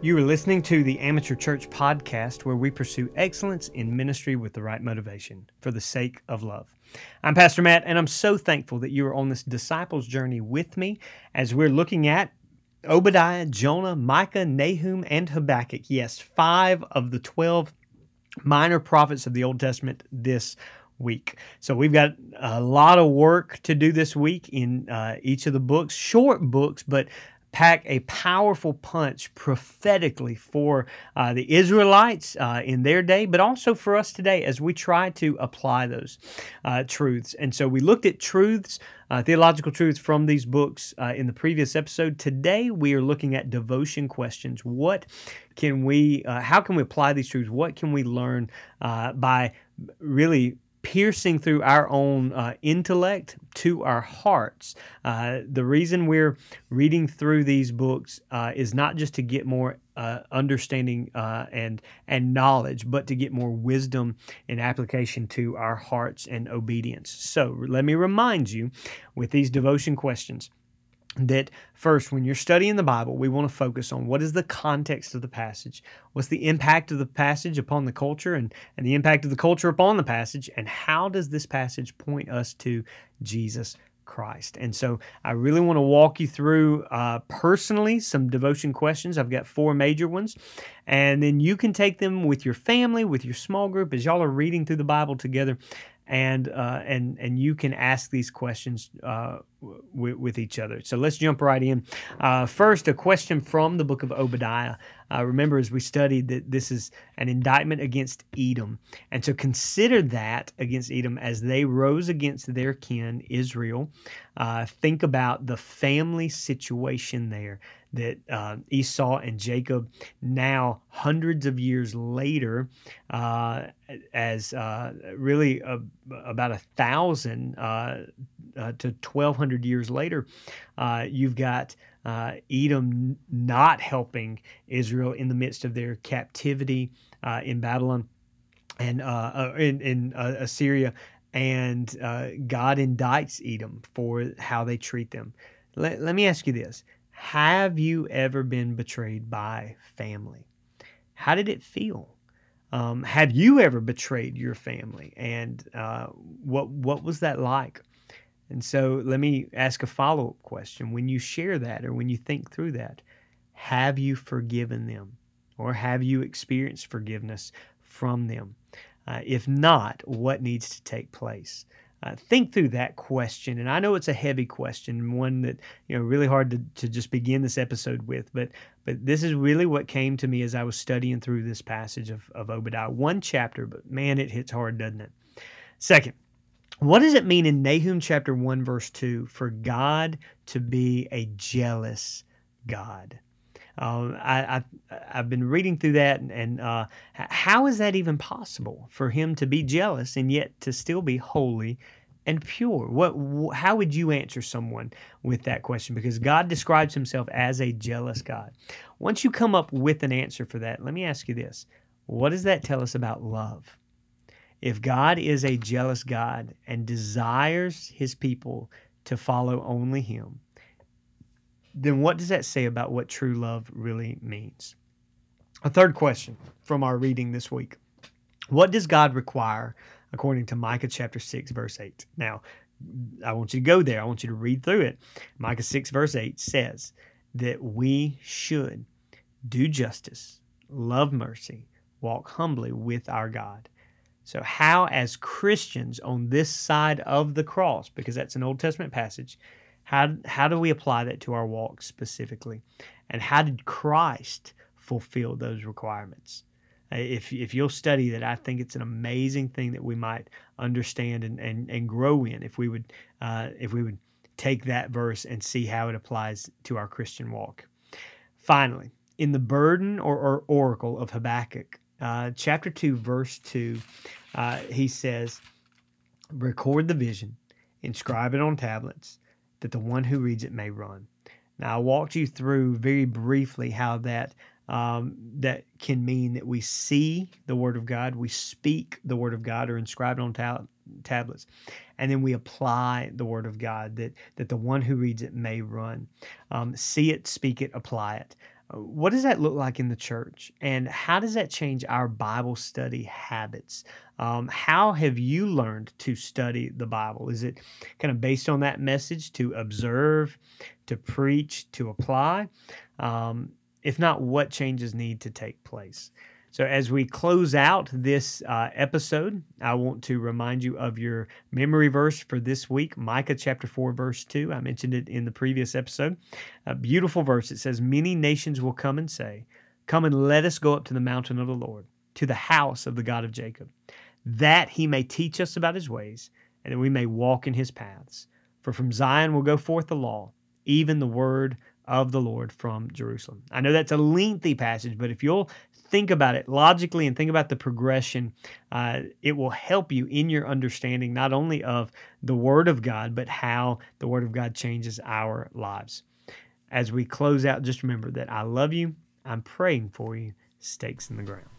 You are listening to the Amateur Church Podcast, where we pursue excellence in ministry with the right motivation for the sake of love. I'm Pastor Matt, and I'm so thankful that you are on this disciples journey with me as we're looking at Obadiah, Jonah, Micah, Nahum, and Habakkuk. Yes, five of the 12 minor prophets of the Old Testament this week. So we've got a lot of work to do this week in uh, each of the books, short books, but pack a powerful punch prophetically for uh, the Israelites uh, in their day, but also for us today as we try to apply those uh, truths. And so we looked at truths, uh, theological truths from these books uh, in the previous episode. Today we are looking at devotion questions. What can we, uh, how can we apply these truths? What can we learn by really piercing through our own uh, intellect to our hearts. Uh, the reason we're reading through these books uh, is not just to get more uh, understanding uh, and and knowledge, but to get more wisdom and application to our hearts and obedience. So let me remind you, with these devotion questions that first, when you're studying the Bible, we want to focus on what is the context of the passage, what's the impact of the passage upon the culture, and, and the impact of the culture upon the passage, and how does this passage point us to Jesus Christ. And so I really want to walk you through uh, personally some devotion questions. I've got four major ones. And then you can take them with your family, with your small group, as y'all are reading through the Bible together and uh, and and you can ask these questions uh, w- with each other. So let's jump right in. Uh, first, a question from the book of Obadiah. Uh, remember, as we studied, that this is an indictment against Edom, and so consider that against Edom as they rose against their kin, Israel. Uh, think about the family situation there that uh, Esau and Jacob, now hundreds of years later, uh, as uh, really a, about a thousand uh, uh, to twelve hundred years later, uh, you've got Edom not helping Israel in the midst of their captivity in Babylon and in, in Assyria, and God indicts Edom for how they treat them. Let, let me ask you this have you ever been betrayed by family? How did it feel? Um, have you ever betrayed your family, and uh, what what was that like? And so, let me ask a follow up question: When you share that, or when you think through that, have you forgiven them, or have you experienced forgiveness from them? Uh, if not, what needs to take place? Uh, think through that question. And I know it's a heavy question, one that you know really hard to, to just begin this episode with. But but this is really what came to me as I was studying through this passage of, of Obadiah. One chapter, but man, it hits hard, doesn't it? Second, what does it mean in Nahum chapter one verse two for God to be a jealous God? Um, I, I have been reading through that, and, and uh, how is that even possible for him to be jealous and yet to still be holy and pure? What? How would you answer someone with that question? Because God describes Himself as a jealous God. Once you come up with an answer for that, let me ask you this: What does that tell us about love? If God is a jealous God and desires His people to follow only Him, then what does that say about what true love really means? A third question from our reading this week What does God require according to Micah chapter 6, verse 8? Now, I want you to go there. I want you to read through it. Micah 6, verse 8 says that we should do justice, love mercy, walk humbly with our God. So, how, as Christians on this side of the cross, because that's an Old Testament passage, how, how do we apply that to our walk specifically? And how did Christ fulfill those requirements? Uh, if, if you'll study that, I think it's an amazing thing that we might understand and, and, and grow in if we would uh, if we would take that verse and see how it applies to our Christian walk. Finally, in the burden or, or oracle of Habakkuk, uh, chapter 2, verse 2, uh, he says, Record the vision, inscribe it on tablets, that the one who reads it may run. Now, I walked you through very briefly how that um, that can mean that we see the Word of God, we speak the Word of God, or inscribe it on ta- tablets, and then we apply the Word of God that that the one who reads it may run. Um, see it, speak it, apply it. What does that look like in the church? And how does that change our Bible study habits? Um, how have you learned to study the Bible? Is it kind of based on that message to observe, to preach, to apply? Um, if not, what changes need to take place? So, as we close out this uh, episode, I want to remind you of your memory verse for this week Micah chapter 4, verse 2. I mentioned it in the previous episode. A beautiful verse. It says, Many nations will come and say, Come and let us go up to the mountain of the Lord, to the house of the God of Jacob, that he may teach us about his ways, and that we may walk in his paths. For from Zion will go forth the law, even the word of the Lord from Jerusalem. I know that's a lengthy passage, but if you'll think about it logically and think about the progression, uh, it will help you in your understanding not only of the Word of God, but how the Word of God changes our lives. As we close out, just remember that I love you. I'm praying for you. Stakes in the ground.